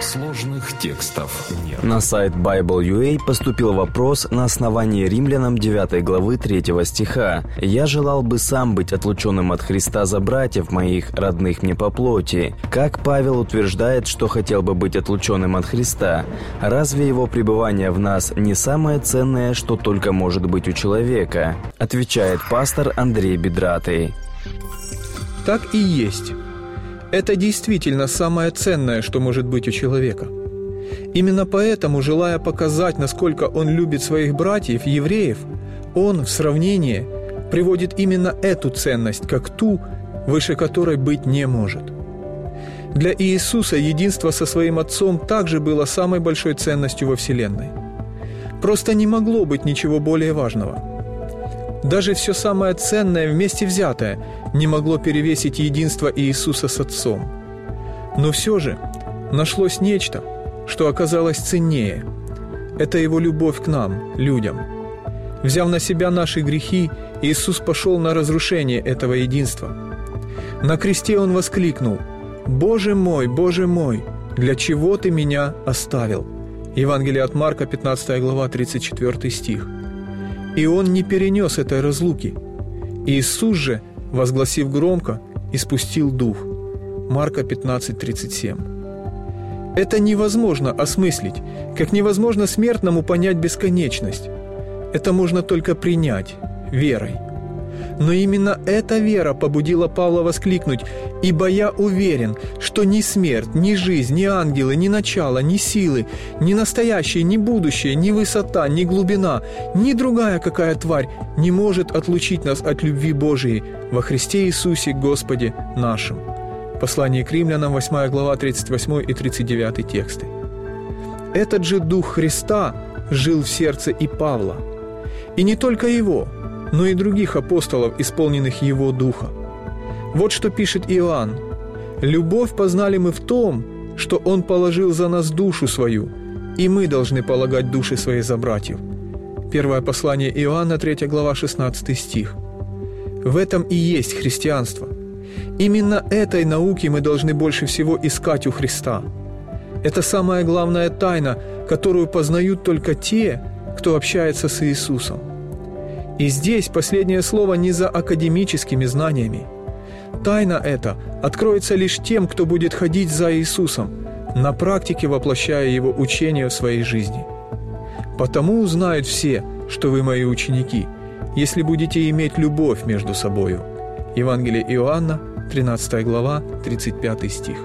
Сложных текстов нет. На сайт Bible.ua поступил вопрос на основании римлянам 9 главы 3 стиха. «Я желал бы сам быть отлученным от Христа за братьев моих, родных мне по плоти». Как Павел утверждает, что хотел бы быть отлученным от Христа? Разве его пребывание в нас не самое ценное, что только может быть у человека? Отвечает пастор Андрей Бедратый. Так и есть. Это действительно самое ценное, что может быть у человека. Именно поэтому, желая показать, насколько он любит своих братьев, евреев, он в сравнении приводит именно эту ценность, как ту, выше которой быть не может. Для Иисуса единство со своим Отцом также было самой большой ценностью во Вселенной. Просто не могло быть ничего более важного – даже все самое ценное вместе взятое не могло перевесить единство Иисуса с Отцом. Но все же нашлось нечто, что оказалось ценнее. Это Его любовь к нам, людям. Взяв на себя наши грехи, Иисус пошел на разрушение этого единства. На кресте Он воскликнул «Боже мой, Боже мой, для чего Ты меня оставил?» Евангелие от Марка, 15 глава, 34 стих – и он не перенес этой разлуки. Иисус же, возгласив громко, испустил дух. Марка 15:37. Это невозможно осмыслить, как невозможно смертному понять бесконечность. Это можно только принять верой. Но именно эта вера побудила Павла воскликнуть «Ибо я уверен, что ни смерть, ни жизнь, ни ангелы, ни начало, ни силы, ни настоящее, ни будущее, ни высота, ни глубина, ни другая какая тварь не может отлучить нас от любви Божией во Христе Иисусе Господе нашим». Послание к римлянам, 8 глава, 38 и 39 тексты. Этот же Дух Христа жил в сердце и Павла. И не только его – но и других апостолов, исполненных Его Духа. Вот что пишет Иоанн. «Любовь познали мы в том, что Он положил за нас душу свою, и мы должны полагать души свои за братьев». Первое послание Иоанна, 3 глава, 16 стих. В этом и есть христианство. Именно этой науки мы должны больше всего искать у Христа. Это самая главная тайна, которую познают только те, кто общается с Иисусом. И здесь последнее слово не за академическими знаниями. Тайна эта откроется лишь тем, кто будет ходить за Иисусом, на практике воплощая Его учение в своей жизни. «Потому узнают все, что вы мои ученики, если будете иметь любовь между собою». Евангелие Иоанна, 13 глава, 35 стих.